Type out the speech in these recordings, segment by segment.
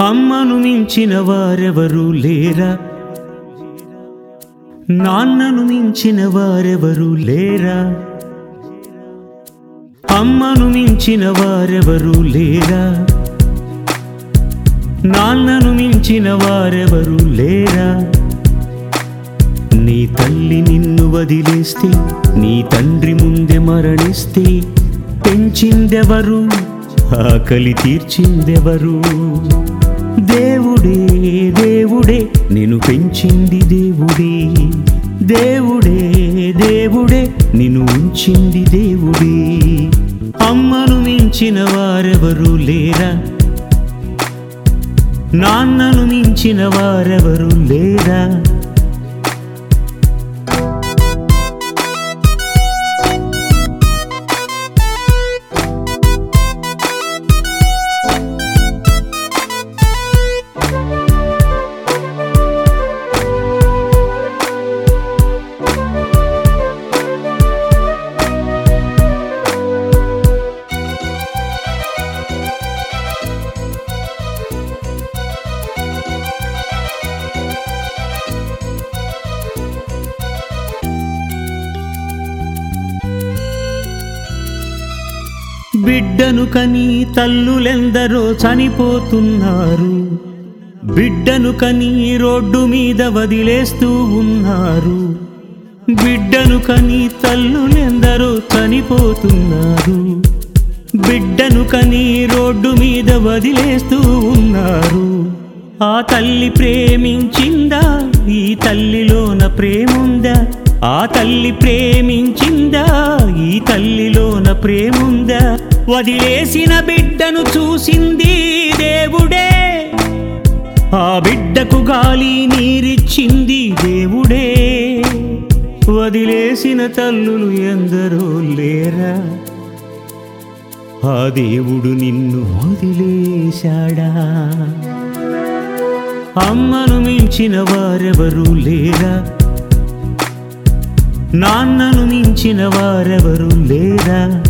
అమ్మను మించిన వారెవరు లేరా? నాన్నను మించిన వారెవరు లేరా? అమ్మను మించిన వారెవరు లేరా? నాన్నను మించిన వారెవరు లేరా? నీ తల్లి నిన్ను వదిలేస్తే నీ తండ్రి ముందే మరణిస్తే పెంచిందెవరు? ఆకలి తీర్చిందెవరు? దేవుడే దేవుడే నిన్ను పెంచింది దేవుడే. దేవుడే దేవుడే నిన్ను ఉంచింది దేవుడే. అమ్మను మించిన వారెవరు లేరా? నాన్నను మించిన వారెవరు లేరా? బిడ్డను కని తల్లులెందరో చనిపోతున్నారు. బిడ్డను కని రోడ్డు మీద వదిలేస్తూ ఉన్నారు. బిడ్డను కని తల్లులెందరో చనిపోతున్నారు. బిడ్డను కని రోడ్డు మీద వదిలేస్తూ ఉన్నారు. ఆ తల్లి ప్రేమించిందా? ఈ తల్లిలోన ప్రేముందా? ఆ తల్లి ప్రేమించిందా? ఈ తల్లిలోన ప్రేముందా? వదిలేసిన బిడ్డను చూసింది దేవుడే. ఆ బిడ్డకు గాలి నీరిచ్చింది దేవుడే. వదిలేసిన తల్లులు ఎందరో లేరా. ఆ దేవుడు నిన్ను వదిలేశాడా. అమ్మను మించిన వారెవరు లేరా. నాన్నను మించిన వారెవరు లేరా.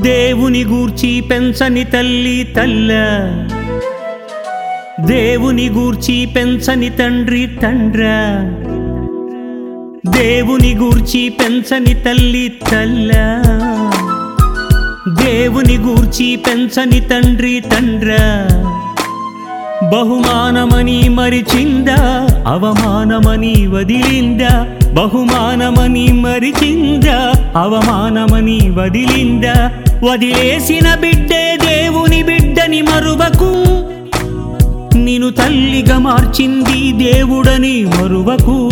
దేవుని గూర్చి పెంచని తల్లి తల్ల. దేవుని గూర్చి పెంచని తండ్రి తండ్ర. దేవుని గూర్చి పెంచని తల్లి తల్ల. దేవుని గూర్చి పెంచని తండ్రి తండ్ర. బహుమానమని మరిచిందా అవమానమని వదిలిందా? బహుమానమని మరిచిందా అవమానమని వదిలిందా? వదిలేసిన బిడ్డే దేవుని బిడ్డని మరువకు. నిను తల్లిగా మార్చింది దేవుడని మరువకు.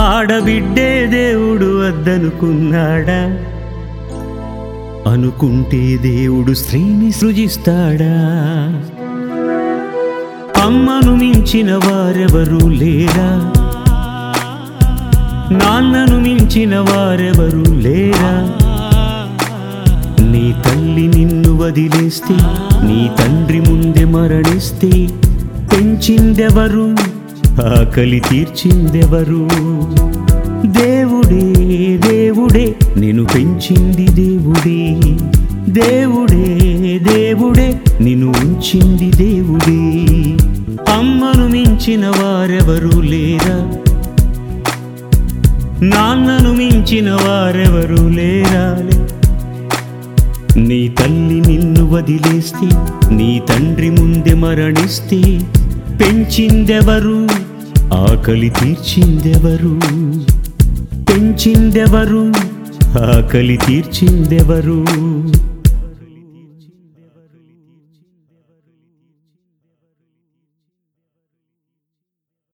ఆడబిడ్డే దేవుడు వద్దనుకున్నాడా? అనుకుంటే దేవుడు స్త్రీని సృజిస్తాడా? అమ్మను మించిన వారెవరూ లేరా? నాన్నను మించిన వారెవరూ లేరా? నీ తల్లి నిన్ను వదిలేస్తే నీ తండ్రి ముందే మరణిస్తే పెంచిందెవరు? ఆకలి తీర్చిందెవరు? దేవుడే దేవుడే నేను పెంచింది దేవుడే. దేవుడే దేవుడే నిన్ను ఉంచింది దేవుడే. అమ్మను మించిన వారెవరు లేరా? నాన్నను మించిన వారెవరు లేరా? నీ తల్లి నిన్ను వదిలేస్తే నీ తండ్రి ముందే మరణిస్తే పెంచిందెవరు? ఆకలి తీర్చిందెవరు? పెంచిందెవరు? ఆకలి తీర్చిందెవరు?